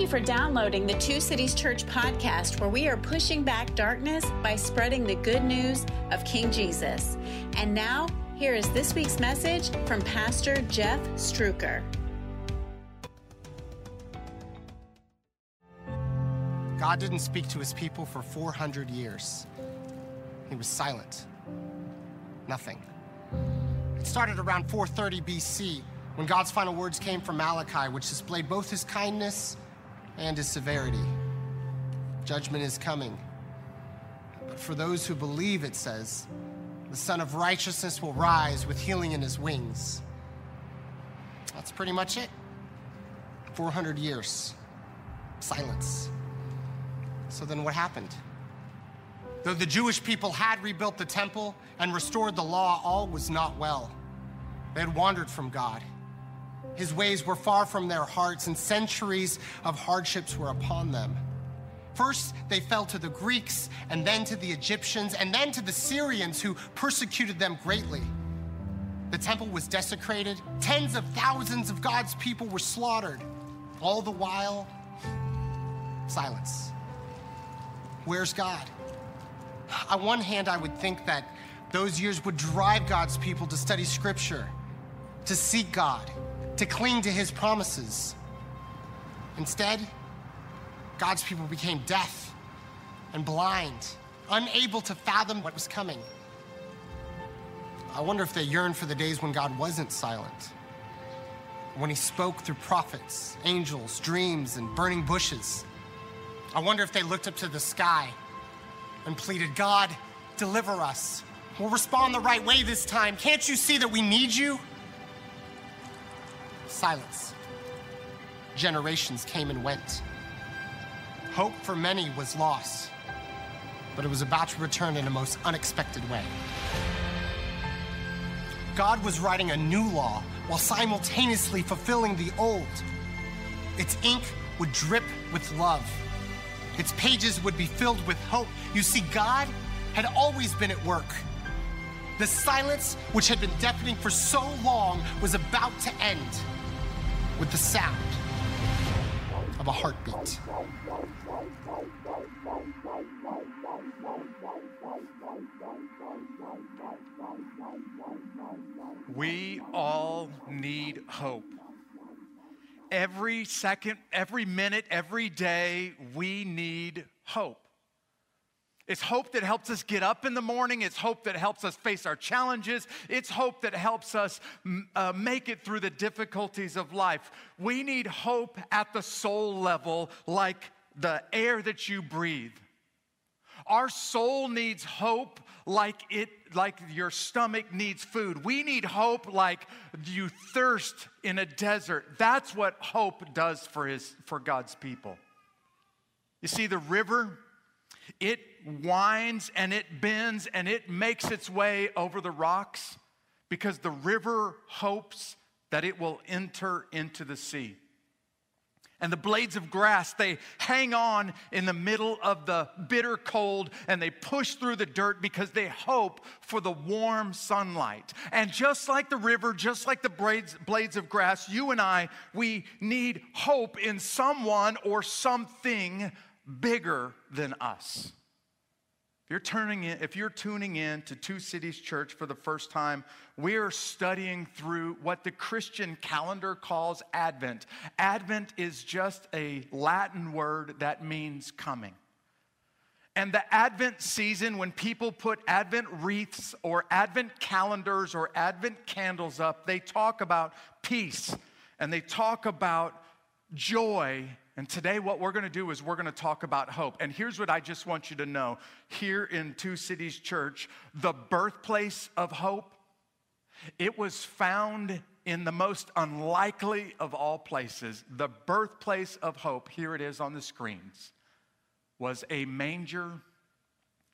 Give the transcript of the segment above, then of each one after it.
Thank you for downloading the Two Cities Church podcast, where we are pushing back darkness by spreading the good news of King Jesus. And now, here is this week's message from Pastor Jeff Struecker. God didn't speak to his people for 400 years. He was silent. Nothing. It started around 430 BC when God's final words came from Malachi, which displayed both his kindness and his severity. Judgment is coming. But for those who believe, it says, the Son of Righteousness will rise with healing in his wings. That's pretty much it. 400 years. Silence. So then what happened? Though the Jewish people had rebuilt the temple and restored the law, all was not well. They had wandered from God. His ways were far from their hearts, and centuries of hardships were upon them. First, they fell to the Greeks, and then to the Egyptians, and then to the Syrians who persecuted them greatly. The temple was desecrated, tens of thousands of God's people were slaughtered. All the while, silence. Where's God? On one hand, I would think that those years would drive God's people to study Scripture, to seek God, to cling to His promises. Instead, God's people became deaf and blind, unable to fathom what was coming. I wonder if they yearned for the days when God wasn't silent, when He spoke through prophets, angels, dreams, and burning bushes. I wonder if they looked up to the sky and pleaded, God, deliver us. We'll respond the right way this time. Can't you see that we need you? Silence. Generations came and went. Hope for many was lost, but it was about to return in a most unexpected way. God was writing a new law while simultaneously fulfilling the old. Its ink would drip with love its pages would be filled with hope. You see, God had always been at work. The silence, which had been deafening for so long, was about to end with the sound of a heartbeat. We all need hope every second, every minute, every day, we need hope. It's hope that helps us get up in the morning. It's hope that helps us face our challenges. It's hope that helps us uh, make it through the difficulties of life. We need hope at the soul level, like the air that you breathe. Our soul needs hope like it like your stomach needs food. We need hope like you thirst in a desert. That's what hope does for his for God's people. You see the river it winds and it bends and it makes its way over the rocks because the river hopes that it will enter into the sea and the blades of grass, they hang on in the middle of the bitter cold and they push through the dirt because they hope for the warm sunlight. And just like the river, just like the blades, blades of grass, you and I, we need hope in someone or something bigger than us you're turning in, if you're tuning in to Two Cities Church for the first time, we are studying through what the Christian calendar calls Advent. Advent is just a Latin word that means coming. And the Advent season, when people put Advent wreaths or Advent calendars or Advent candles up, they talk about peace and they talk about joy and today, what we're going to do is we're going to talk about hope. And here's what I just want you to know here in Two Cities Church, the birthplace of hope, it was found in the most unlikely of all places. The birthplace of hope, here it is on the screens, was a manger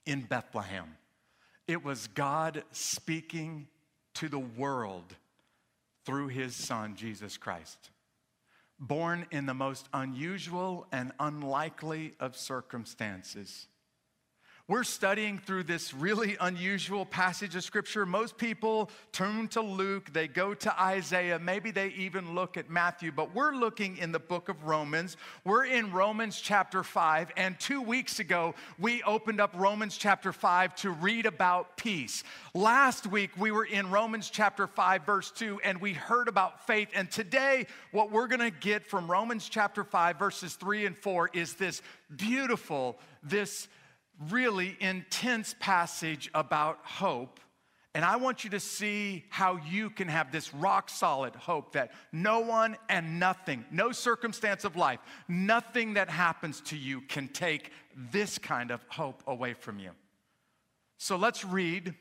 in Bethlehem. It was God speaking to the world through his son, Jesus Christ born in the most unusual and unlikely of circumstances. We're studying through this really unusual passage of scripture. Most people turn to Luke, they go to Isaiah, maybe they even look at Matthew, but we're looking in the book of Romans. We're in Romans chapter 5, and two weeks ago, we opened up Romans chapter 5 to read about peace. Last week, we were in Romans chapter 5, verse 2, and we heard about faith. And today, what we're gonna get from Romans chapter 5, verses 3 and 4 is this beautiful, this really intense passage about hope. And I want you to see how you can have this rock solid hope that no one and nothing, no circumstance of life, nothing that happens to you can take this kind of hope away from you. So let's read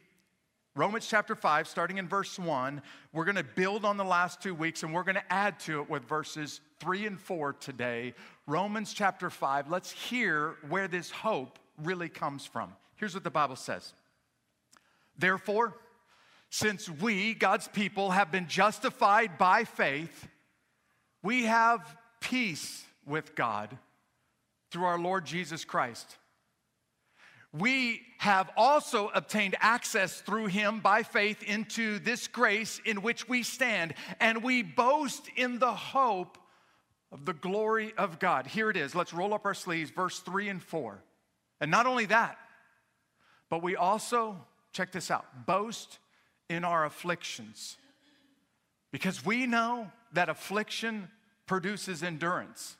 Romans chapter 5, starting in verse 1. We're going to build on the last two weeks and we're going to add to it with verses 3 and 4 today. Romans chapter 5, let's hear where this hope really comes from. Here's what the Bible says Therefore, since we, God's people, have been justified by faith, we have peace with God through our Lord Jesus Christ. We have also obtained access through him by faith into this grace in which we stand, and we boast in the hope of the glory of God. Here it is. Let's roll up our sleeves, verse 3 and 4. And not only that, but we also, check this out, boast in our afflictions. Because we know that affliction produces endurance.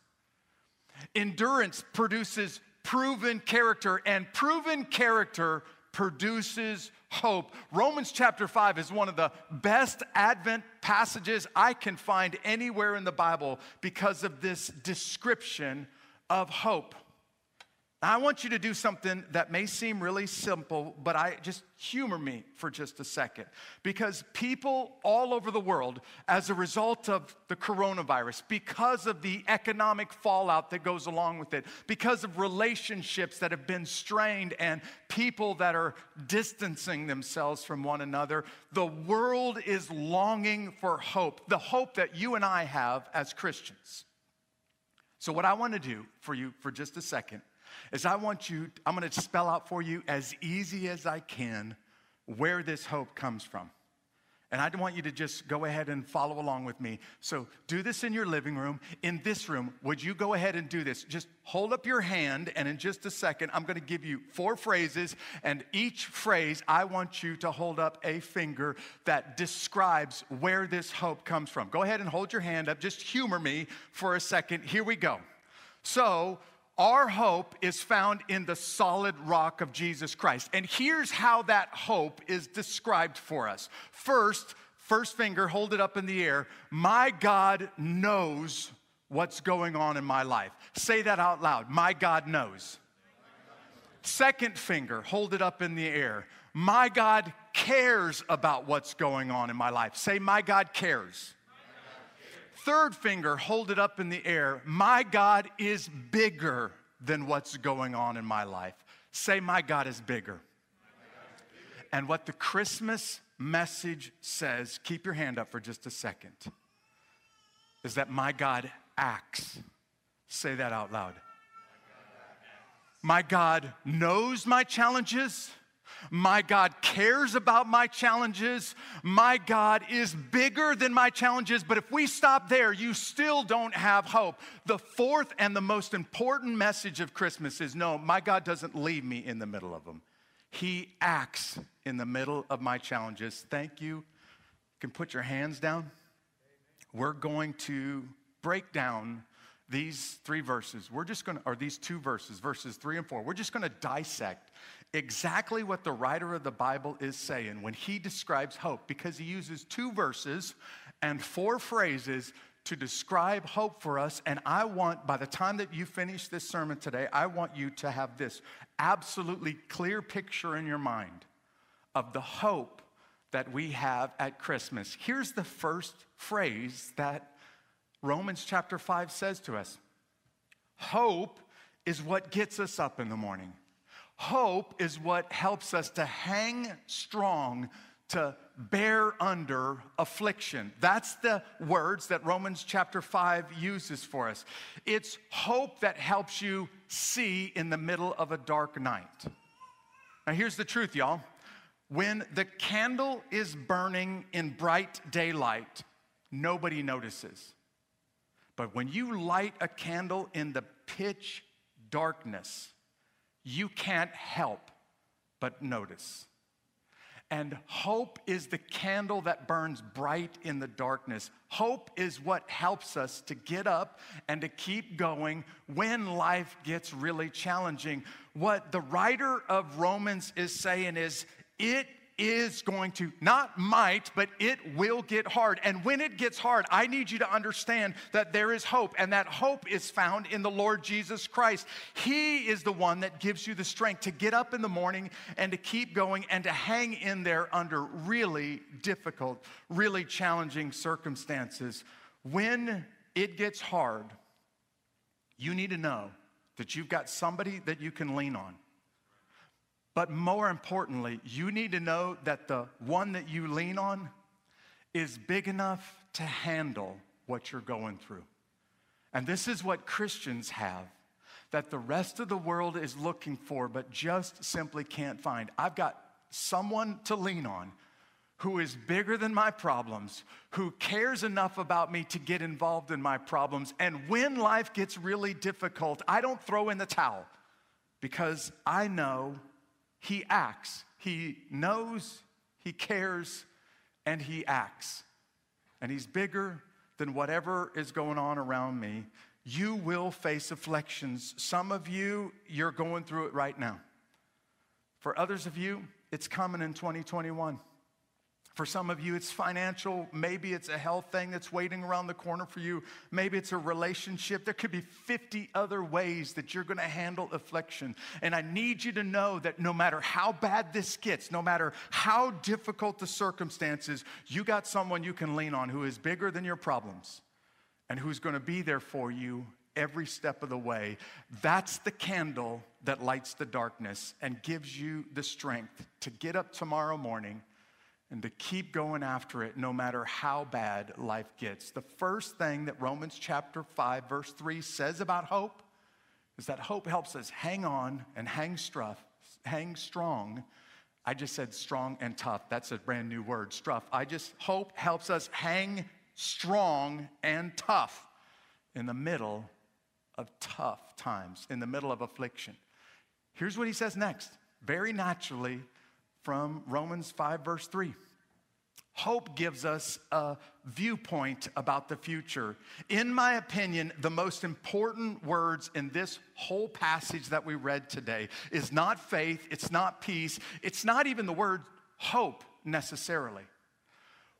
Endurance produces proven character, and proven character produces hope. Romans chapter 5 is one of the best Advent passages I can find anywhere in the Bible because of this description of hope. I want you to do something that may seem really simple, but I just humor me for just a second. Because people all over the world, as a result of the coronavirus, because of the economic fallout that goes along with it, because of relationships that have been strained and people that are distancing themselves from one another, the world is longing for hope, the hope that you and I have as Christians. So, what I want to do for you for just a second is I want you, I'm going to spell out for you as easy as I can where this hope comes from. And I want you to just go ahead and follow along with me. So do this in your living room. In this room, would you go ahead and do this? Just hold up your hand, and in just a second, I'm going to give you four phrases. And each phrase, I want you to hold up a finger that describes where this hope comes from. Go ahead and hold your hand up. Just humor me for a second. Here we go. So, our hope is found in the solid rock of Jesus Christ. And here's how that hope is described for us. First, first finger, hold it up in the air. My God knows what's going on in my life. Say that out loud. My God knows. Second finger, hold it up in the air. My God cares about what's going on in my life. Say, My God cares third finger, hold it up in the air. My God is bigger than what's going on in my life. Say, My God is bigger. And what the Christmas message says, keep your hand up for just a second, is that my God acts. Say that out loud. My God knows my challenges. My God cares about my challenges. My God is bigger than my challenges. But if we stop there, you still don't have hope. The fourth and the most important message of Christmas is no, my God doesn't leave me in the middle of them. He acts in the middle of my challenges. Thank you. You can put your hands down. We're going to break down these three verses. We're just going to, or these two verses, verses three and four. We're just going to dissect exactly what the writer of the Bible is saying when he describes hope because he uses two verses and four phrases to describe hope for us. And I want, by the time that you finish this sermon today, I want you to have this absolutely clear picture in your mind of the hope that we have at Christmas. Here's the first phrase that Romans chapter 5 says to us Hope is what gets us up in the morning. Hope is what helps us to hang strong, to bear under affliction. That's the words that Romans chapter 5 uses for us. It's hope that helps you see in the middle of a dark night. Now, here's the truth, y'all. When the candle is burning in bright daylight, nobody notices. But when you light a candle in the pitch darkness, you can't help but notice. And hope is the candle that burns bright in the darkness. Hope is what helps us to get up and to keep going when life gets really challenging. What the writer of Romans is saying is, it is going to, not might, but it will get hard. And when it gets hard, I need you to understand that there is hope, and that hope is found in the Lord Jesus Christ. He is the one that gives you the strength to get up in the morning and to keep going and to hang in there under really difficult, really challenging circumstances. When it gets hard, you need to know that you've got somebody that you can lean on. But more importantly, you need to know that the one that you lean on is big enough to handle what you're going through. And this is what Christians have that the rest of the world is looking for, but just simply can't find. I've got someone to lean on who is bigger than my problems, who cares enough about me to get involved in my problems. And when life gets really difficult, I don't throw in the towel because I know he acts. He knows, he cares, and he acts. And he's bigger than whatever is going on around me. You will face afflictions. Some of you, you're going through it right now. For others of you, it's coming in 2021. For some of you, it's financial. Maybe it's a health thing that's waiting around the corner for you. Maybe it's a relationship. There could be 50 other ways that you're going to handle affliction. And I need you to know that no matter how bad this gets, no matter how difficult the circumstances, you got someone you can lean on who is bigger than your problems and who's going to be there for you every step of the way. That's the candle that lights the darkness and gives you the strength to get up tomorrow morning and to keep going after it no matter how bad life gets. The first thing that Romans chapter 5, verse 3 says about hope is that hope helps us hang on and hang, struff, hang strong. I just said strong and tough. That's a brand new word, struff. I just hope helps us hang strong and tough in the middle of tough times, in the middle of affliction. Here's what he says next, very naturally from Romans 5, verse 3. Hope gives us a viewpoint about the future. In my opinion, the most important words in this whole passage that we read today is not faith, it's not peace, it's not even the word hope necessarily.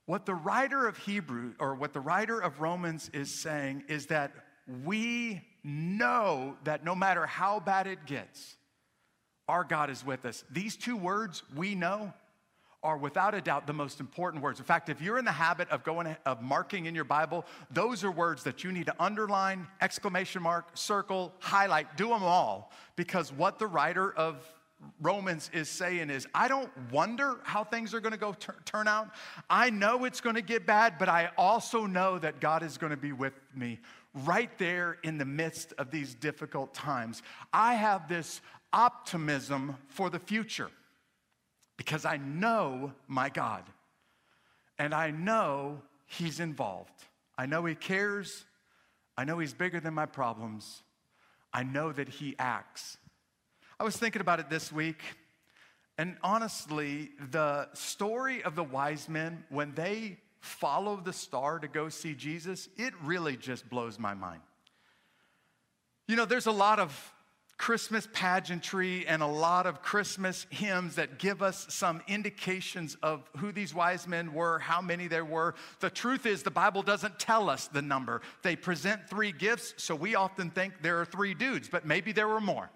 What the writer of Hebrew or what the writer of Romans is saying is that we know that no matter how bad it gets, our God is with us. These two words, we know, are without a doubt the most important words. In fact, if you're in the habit of going of marking in your Bible, those are words that you need to underline, exclamation mark, circle, highlight, do them all because what the writer of Romans is saying is, I don't wonder how things are going to go t- turn out. I know it's going to get bad, but I also know that God is going to be with me right there in the midst of these difficult times. I have this optimism for the future because I know my God and I know He's involved. I know He cares. I know He's bigger than my problems. I know that He acts. I was thinking about it this week, and honestly, the story of the wise men, when they follow the star to go see Jesus, it really just blows my mind. You know, there's a lot of Christmas pageantry and a lot of Christmas hymns that give us some indications of who these wise men were, how many there were. The truth is, the Bible doesn't tell us the number. They present three gifts, so we often think there are three dudes, but maybe there were more.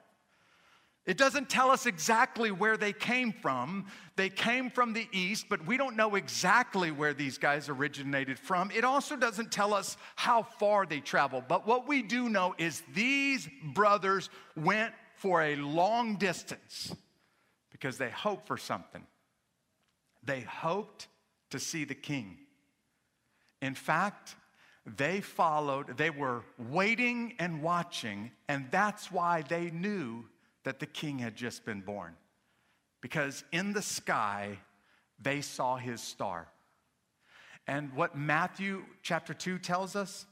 It doesn't tell us exactly where they came from. They came from the east, but we don't know exactly where these guys originated from. It also doesn't tell us how far they traveled. But what we do know is these brothers went for a long distance because they hoped for something. They hoped to see the king. In fact, they followed, they were waiting and watching, and that's why they knew that the king had just been born. because in the sky they saw his star. And what Matthew chapter 2 tells us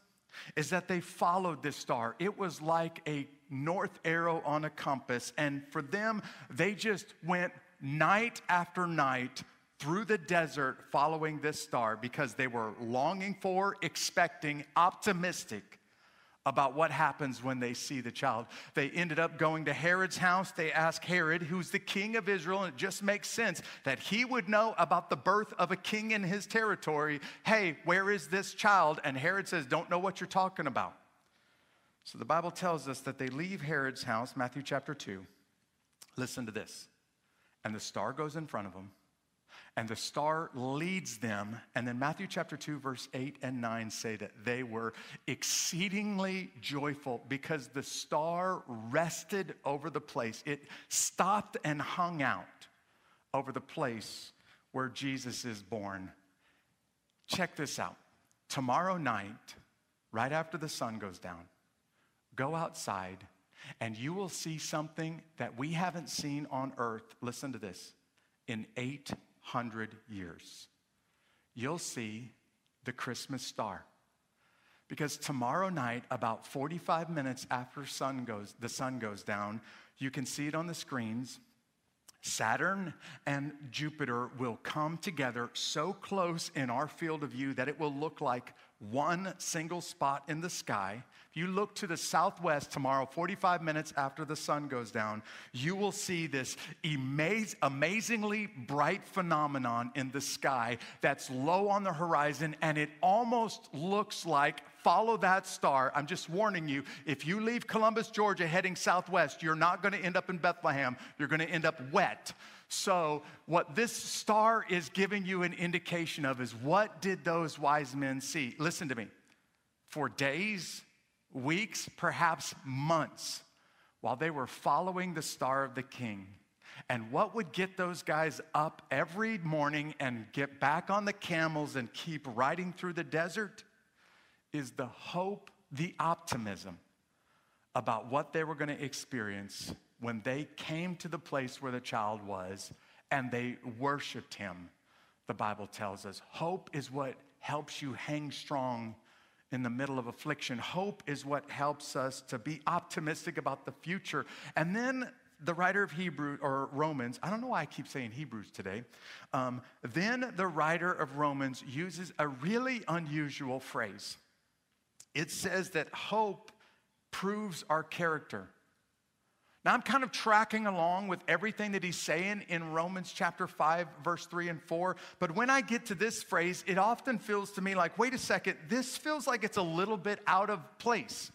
is that they followed this star. It was like a north arrow on a compass. And for them, they just went night after night through the desert following this star because they were longing for, expecting, optimistic about what happens when they see the child. They ended up going to Herod's house. They asked Herod, who's the king of Israel, and it just makes sense that he would know about the birth of a king in his territory. Hey, where is this child? And Herod says, Don't know what you're talking about. So the Bible tells us that they leave Herod's house, Matthew chapter 2. Listen to this. And the star goes in front of them and the star leads them. And then Matthew chapter 2, verse 8 and 9 say that they were exceedingly joyful because the star rested over the place. It stopped and hung out over the place where Jesus is born. Check this out. Tomorrow night, right after the sun goes down, go outside and you will see something that we haven't seen on earth. Listen to this in eight hundred years, you'll see the Christmas star. Because tomorrow night, about 45 minutes after sun goes, the sun goes down, you can see it on the screens. Saturn and Jupiter will come together so close in our field of view that it will look like one single spot in the sky. If you look to the southwest tomorrow, 45 minutes after the sun goes down, you will see this amaz- amazingly bright phenomenon in the sky that's low on the horizon, and it almost looks like follow that star. I'm just warning you if you leave Columbus, Georgia, heading southwest, you're not going to end up in Bethlehem, you're going to end up wet. So, what this star is giving you an indication of is what did those wise men see? Listen to me. For days, weeks, perhaps months, while they were following the star of the king. And what would get those guys up every morning and get back on the camels and keep riding through the desert is the hope, the optimism about what they were going to experience when they came to the place where the child was and they worshiped him, the Bible tells us. Hope is what helps you hang strong in the middle of affliction. Hope is what helps us to be optimistic about the future. And then the writer of Hebrew or Romans, I don't know why I keep saying Hebrews today. Um, then the writer of Romans uses a really unusual phrase. It says that hope proves our character. Now, I'm kind of tracking along with everything that he's saying in Romans chapter 5, verse 3 and 4. But when I get to this phrase, it often feels to me like, wait a second, this feels like it's a little bit out of place.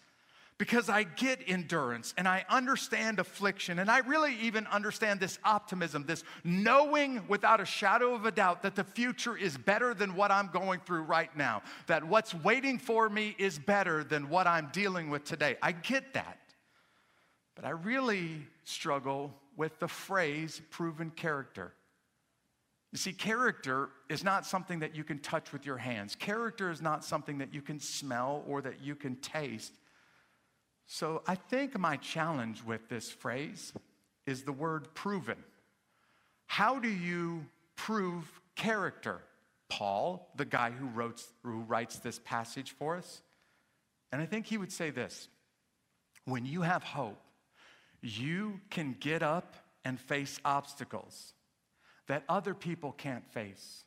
Because I get endurance and I understand affliction and I really even understand this optimism, this knowing without a shadow of a doubt that the future is better than what I'm going through right now, that what's waiting for me is better than what I'm dealing with today. I get that. But I really struggle with the phrase proven character. You see, character is not something that you can touch with your hands. Character is not something that you can smell or that you can taste. So I think my challenge with this phrase is the word proven. How do you prove character? Paul, the guy who, wrote, who writes this passage for us, and I think he would say this when you have hope, you can get up and face obstacles that other people can't face.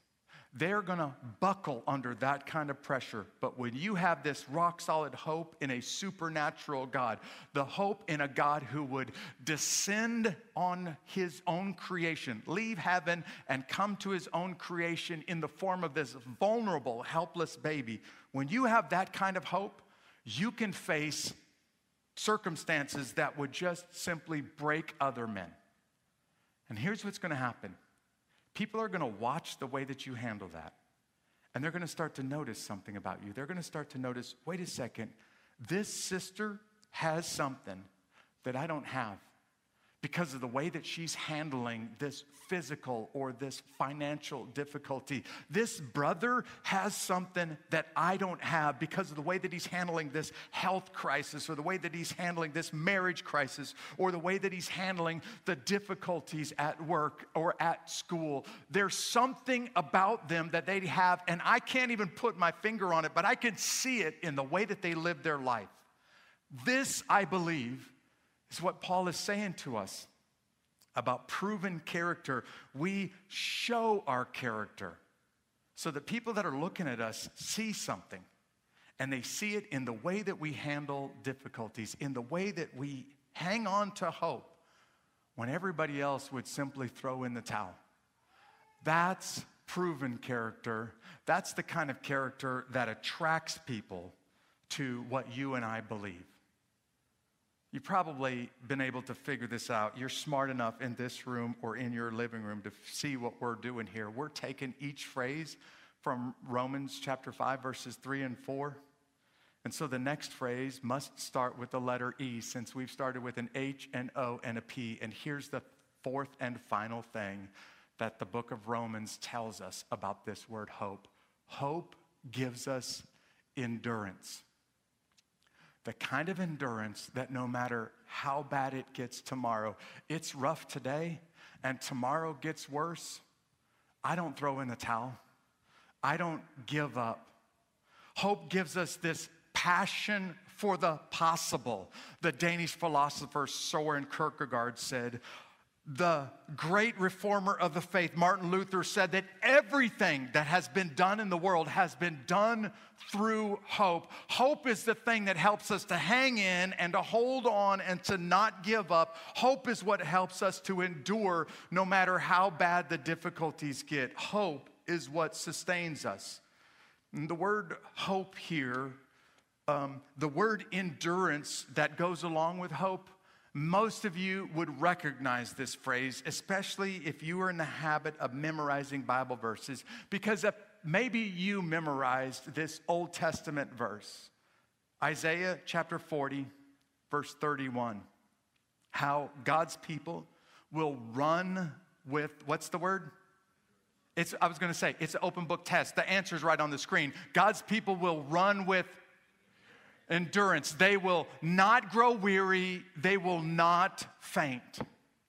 They're gonna buckle under that kind of pressure. But when you have this rock solid hope in a supernatural God, the hope in a God who would descend on his own creation, leave heaven and come to his own creation in the form of this vulnerable, helpless baby, when you have that kind of hope, you can face circumstances that would just simply break other men. And here's what's going to happen people are going to watch the way that you handle that. And they're going to start to notice something about you. They're going to start to notice wait a second, this sister has something that I don't have. Because of the way that she's handling this physical or this financial difficulty. This brother has something that I don't have because of the way that he's handling this health crisis or the way that he's handling this marriage crisis or the way that he's handling the difficulties at work or at school. There's something about them that they have, and I can't even put my finger on it, but I can see it in the way that they live their life. This, I believe, is what Paul is saying to us about proven character. We show our character so that people that are looking at us see something and they see it in the way that we handle difficulties, in the way that we hang on to hope when everybody else would simply throw in the towel. That's proven character. That's the kind of character that attracts people to what you and I believe. You've probably been able to figure this out. You're smart enough in this room or in your living room to see what we're doing here. We're taking each phrase from Romans chapter 5, verses 3 and 4. And so the next phrase must start with the letter E since we've started with an H, an O, and a P. And here's the fourth and final thing that the book of Romans tells us about this word hope hope gives us endurance the kind of endurance that no matter how bad it gets tomorrow, it's rough today and tomorrow gets worse. I don't throw in the towel, I don't give up. Hope gives us this passion for the possible. The Danish philosopher Soren Kierkegaard said, the great reformer of the faith, Martin Luther, said that everything that has been done in the world has been done through hope. Hope is the thing that helps us to hang in and to hold on and to not give up. Hope is what helps us to endure no matter how bad the difficulties get. Hope is what sustains us. And the word hope here, um, the word endurance that goes along with hope, most of you would recognize this phrase, especially if you are in the habit of memorizing Bible verses, because maybe you memorized this Old Testament verse Isaiah chapter 40, verse 31. How God's people will run with, what's the word? It's, I was going to say, it's an open book test. The answer is right on the screen. God's people will run with endurance. They will not grow weary, they will not faint.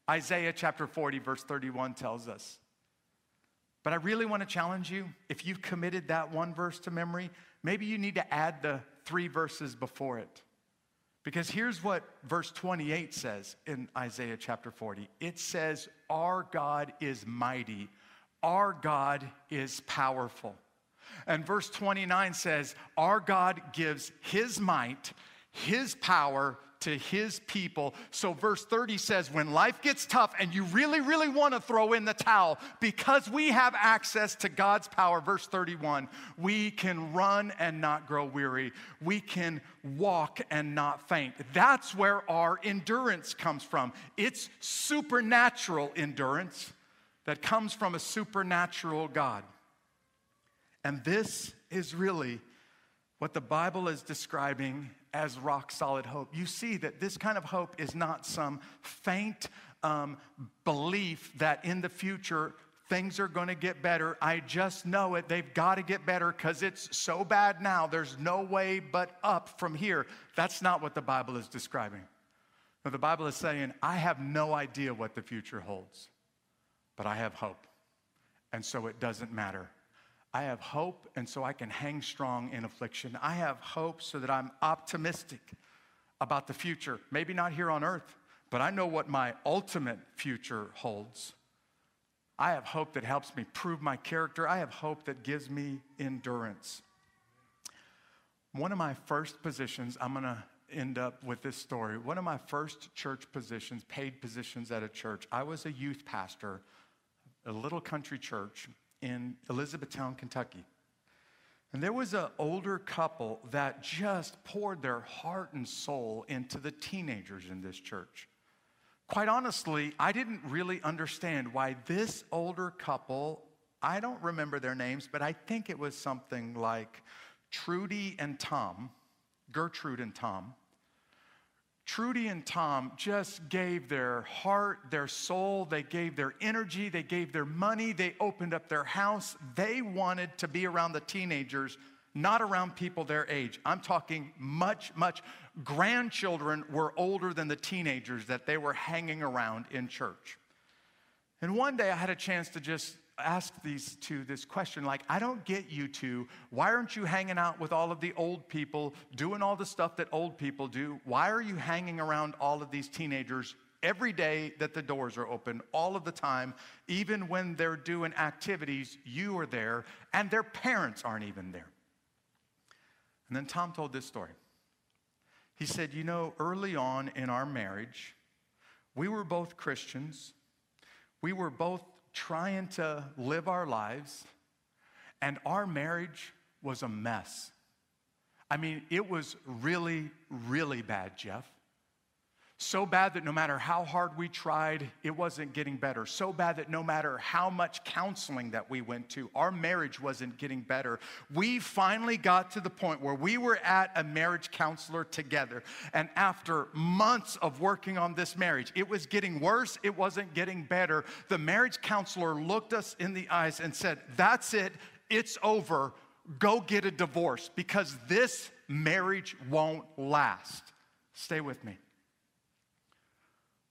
Isaiah chapter 40, verse 31 tells us. But I really want to challenge you if you've committed that one verse to memory, maybe you need to add the three verses before it. Because here's what verse 28 says in Isaiah chapter 40 it says, Our God is mighty, our God is powerful. And verse 29 says, Our God gives his might, his power to his people. So, verse 30 says, When life gets tough and you really, really want to throw in the towel, because we have access to God's power, verse 31, we can run and not grow weary. We can walk and not faint. That's where our endurance comes from. It's supernatural endurance that comes from a supernatural God. And this is really what the Bible is describing as rock solid hope. You see that this kind of hope is not some faint um, belief that in the future things are going to get better. I just know it. They've got to get better because it's so bad now. There's no way but up from here. That's not what the Bible is describing. The Bible is saying, I have no idea what the future holds, but I have hope. And so it doesn't matter I have hope, and so I can hang strong in affliction. I have hope so that I'm optimistic about the future. Maybe not here on earth, but I know what my ultimate future holds. I have hope that helps me prove my character. I have hope that gives me endurance. One of my first positions, I'm going to end up with this story. One of my first church positions, paid positions at a church, I was a youth pastor, a little country church in Elizabethtown, Kentucky. And there was an older couple that just poured their heart and soul into the teenagers in this church. Quite honestly, I didn't really understand why this older couple, I don't remember their names, but I think it was something like Trudy and Tom, Gertrude and Tom. Trudy and Tom just gave their heart, their soul, they gave their energy, they gave their money, they opened up their house. They wanted to be around the teenagers, not around people their age. I'm talking much, much. Grandchildren were older than the teenagers that they were hanging around in church. And one day I had a chance to just ask these two this question like, I don't get you two. Why aren't you hanging out with all of the old people, doing all the stuff that old people do? Why are you hanging around all of these teenagers every day that the doors are open, all of the time, even when they're doing activities, you are there, and their parents aren't even there? And then Tom told this story. He said, You know, early on in our marriage, we were both Christians. We were both trying to live our lives, and our marriage was a mess. I mean, it was really, really bad, Jeff. So bad that no matter how hard we tried, it wasn't getting better. So bad that no matter how much counseling that we went to, our marriage wasn't getting better. We finally got to the point where we were at a marriage counselor together. And after months of working on this marriage, it was getting worse, it wasn't getting better. The marriage counselor looked us in the eyes and said, That's it, it's over. Go get a divorce because this marriage won't last. Stay with me.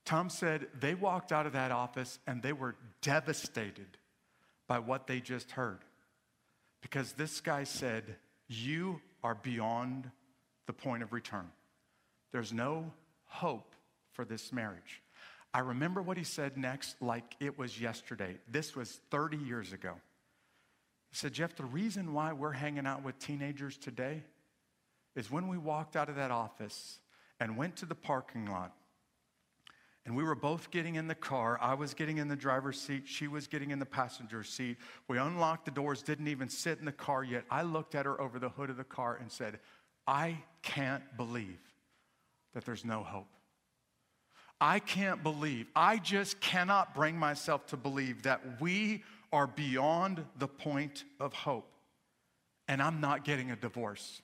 Tom said they walked out of that office and they were devastated by what they just heard. Because this guy said, You are beyond the point of return. There's no hope for this marriage. I remember what he said next like it was yesterday. This was 30 years ago. He said, Jeff, the reason why we're hanging out with teenagers today is when we walked out of that office and went to the parking lot and we were both getting in the car. I was getting in the driver's seat. She was getting in the passenger seat. We unlocked the doors, didn't even sit in the car yet. I looked at her over the hood of the car and said, I can't believe that there's no hope. I can't believe, I just cannot bring myself to believe that we are beyond the point of hope. And I'm not getting a divorce.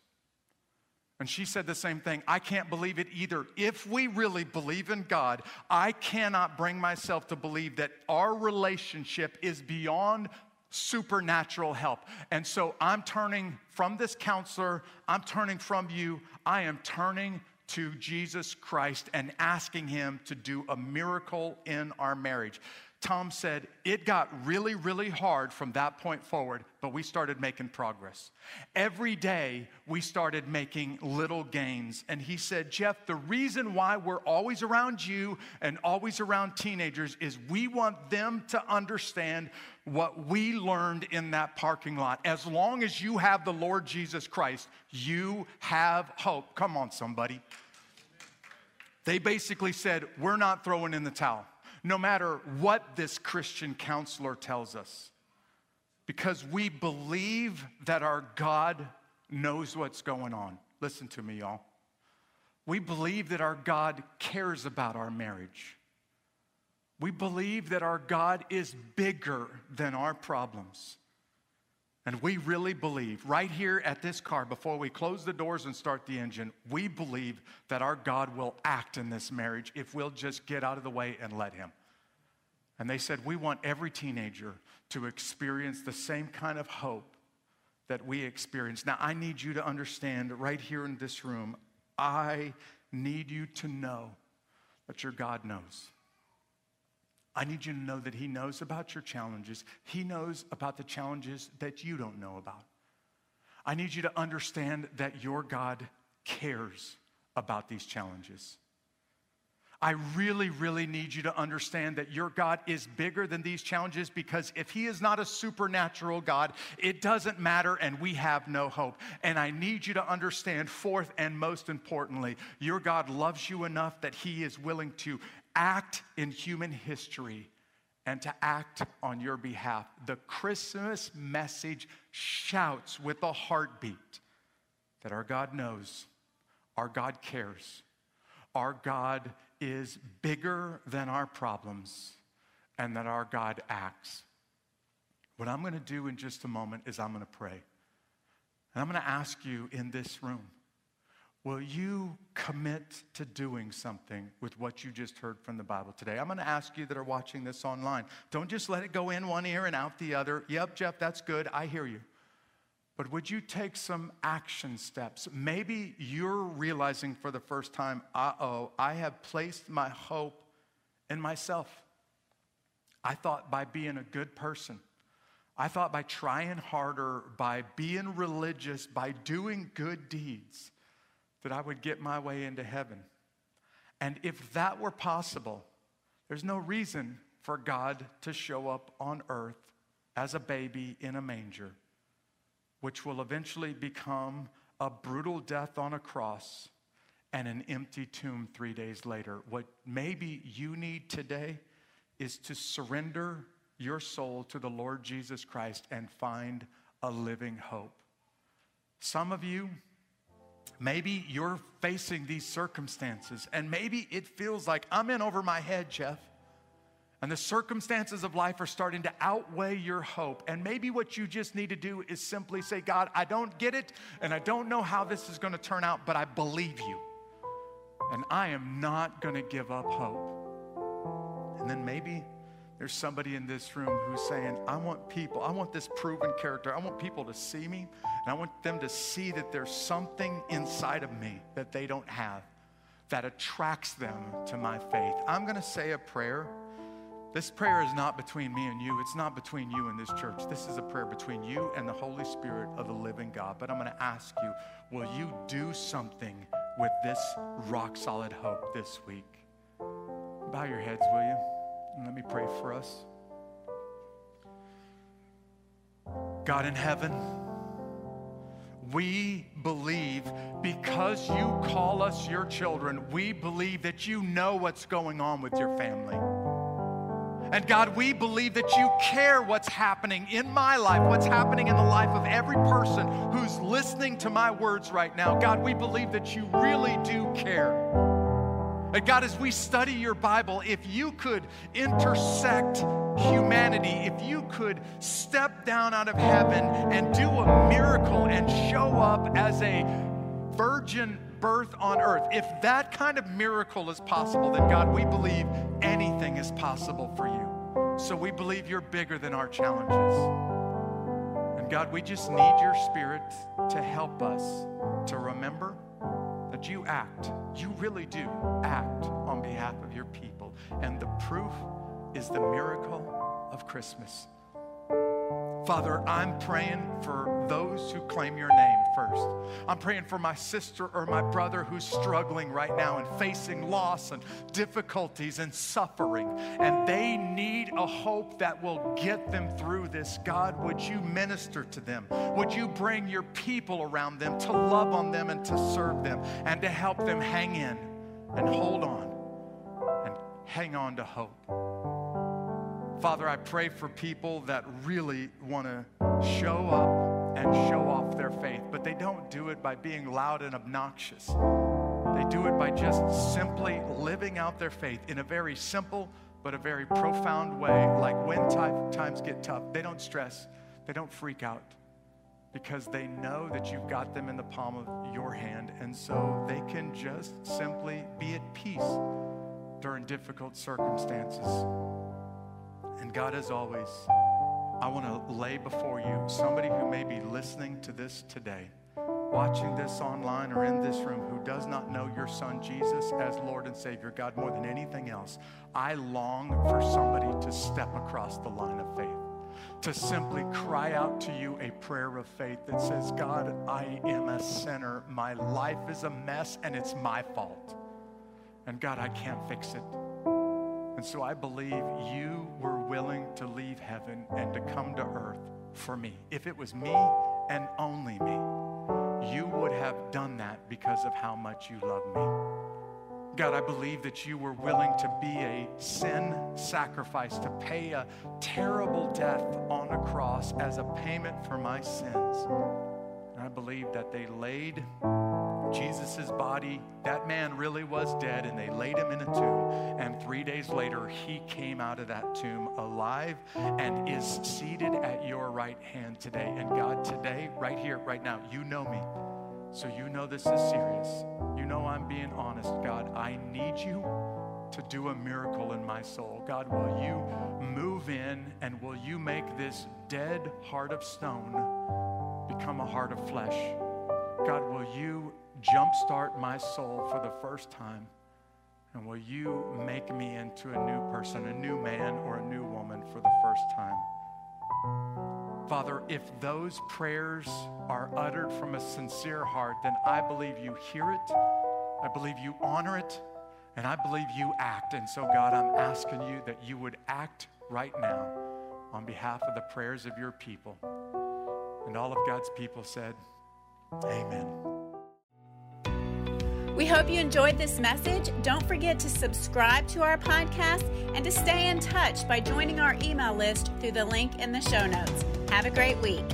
And she said the same thing. I can't believe it either. If we really believe in God, I cannot bring myself to believe that our relationship is beyond supernatural help. And so I'm turning from this counselor, I'm turning from you, I am turning to Jesus Christ and asking him to do a miracle in our marriage. Tom said, it got really, really hard from that point forward, but we started making progress. Every day, we started making little gains. And he said, Jeff, the reason why we're always around you and always around teenagers is we want them to understand what we learned in that parking lot. As long as you have the Lord Jesus Christ, you have hope. Come on, somebody. They basically said, We're not throwing in the towel no matter what this Christian counselor tells us, because we believe that our God knows what's going on. Listen to me, y'all. We believe that our God cares about our marriage. We believe that our God is bigger than our problems. And we really believe, right here at this car, before we close the doors and start the engine, we believe that our God will act in this marriage if we'll just get out of the way and let Him. And they said, We want every teenager to experience the same kind of hope that we experience. Now, I need you to understand right here in this room, I need you to know that your God knows. I need you to know that He knows about your challenges. He knows about the challenges that you don't know about. I need you to understand that your God cares about these challenges. I really, really need you to understand that your God is bigger than these challenges because if He is not a supernatural God, it doesn't matter and we have no hope. And I need you to understand, fourth and most importantly, your God loves you enough that He is willing to act in human history and to act on your behalf. The Christmas message shouts with a heartbeat that our God knows, our God cares, our God is bigger than our problems, and that our God acts. What I'm going to do in just a moment is I'm going to pray. And I'm going to ask you in this room will you commit to doing something with what you just heard from the Bible today? I'm going to ask you that are watching this online. Don't just let it go in one ear and out the other. Yep, Jeff, that's good. I hear you. But would you take some action steps? Maybe you're realizing for the first time, uh oh, I have placed my hope in myself. I thought by being a good person, I thought by trying harder, by being religious, by doing good deeds, that I would get my way into heaven. And if that were possible, there's no reason for God to show up on earth as a baby in a manger, which will eventually become a brutal death on a cross and an empty tomb three days later. What maybe you need today is to surrender your soul to the Lord Jesus Christ and find a living hope. Some of you, maybe you're facing these circumstances, and maybe it feels like I'm in over my head, Jeff. And the circumstances of life are starting to outweigh your hope. And maybe what you just need to do is simply say, God, I don't get it, and I don't know how this is going to turn out, but I believe you. And I am not going to give up hope. And then maybe there's somebody in this room who's saying, I want people, I want this proven character. I want people to see me, and I want them to see that there's something inside of me that they don't have that attracts them to my faith. I'm going to say a prayer. This prayer is not between me and you. It's not between you and this church. This is a prayer between you and the Holy Spirit of the living God. But I'm going to ask you, will you do something with this rock solid hope this week? Bow your heads, will you? And let me pray for us. God in heaven, we believe because you call us your children, we believe that you know what's going on with your family. And God, we believe that you care what's happening in my life, what's happening in the life of every person who's listening to my words right now. God, we believe that you really do care. And God, as we study your Bible, if you could intersect humanity, if you could step down out of heaven and do a miracle and show up as a virgin birth on earth, if that kind of miracle is possible, then God, we believe anything is possible for you. So we believe you're bigger than our challenges. And God, we just need your spirit to help us to remember you act, you really do act on behalf of your people. And the proof is the miracle of Christmas. Father, I'm praying for those who claim your name first. I'm praying for my sister or my brother who's struggling right now and facing loss and difficulties and suffering, and they need a hope that will get them through this. God, would you minister to them? Would you bring your people around them to love on them and to serve them and to help them hang in and hold on and hang on to hope? Father, I pray for people that really want to show up and show off their faith, but they don't do it by being loud and obnoxious. They do it by just simply living out their faith in a very simple but a very profound way. Like when t- times get tough, they don't stress, they don't freak out because they know that you've got them in the palm of your hand. And so they can just simply be at peace during difficult circumstances. God, as always, I want to lay before you somebody who may be listening to this today, watching this online or in this room, who does not know your son Jesus as Lord and Savior. God, more than anything else, I long for somebody to step across the line of faith to simply cry out to you a prayer of faith that says, God, I am a sinner. My life is a mess and it's my fault. And God, I can't fix it. And so I believe you were willing to leave heaven and to come to earth for me. If it was me and only me, you would have done that because of how much you love me. God, I believe that you were willing to be a sin sacrifice, to pay a terrible death on a cross as a payment for my sins. And I believe that they laid Jesus' body, that man really was dead, and they laid him in a tomb. And three days later, he came out of that tomb alive and is seated at your right hand today. And God, today, right here, right now, you know me. So you know this is serious. You know I'm being honest, God. I need you to do a miracle in my soul. God, will you move in and will you make this dead heart of stone become a heart of flesh? God, will you jumpstart my soul for the first time? And will you make me into a new person, a new man or a new woman for the first time? Father, if those prayers are uttered from a sincere heart, then I believe you hear it, I believe you honor it, and I believe you act. And so, God, I'm asking you that you would act right now on behalf of the prayers of your people. And all of God's people said, Amen. We hope you enjoyed this message. Don't forget to subscribe to our podcast and to stay in touch by joining our email list through the link in the show notes. Have a great week.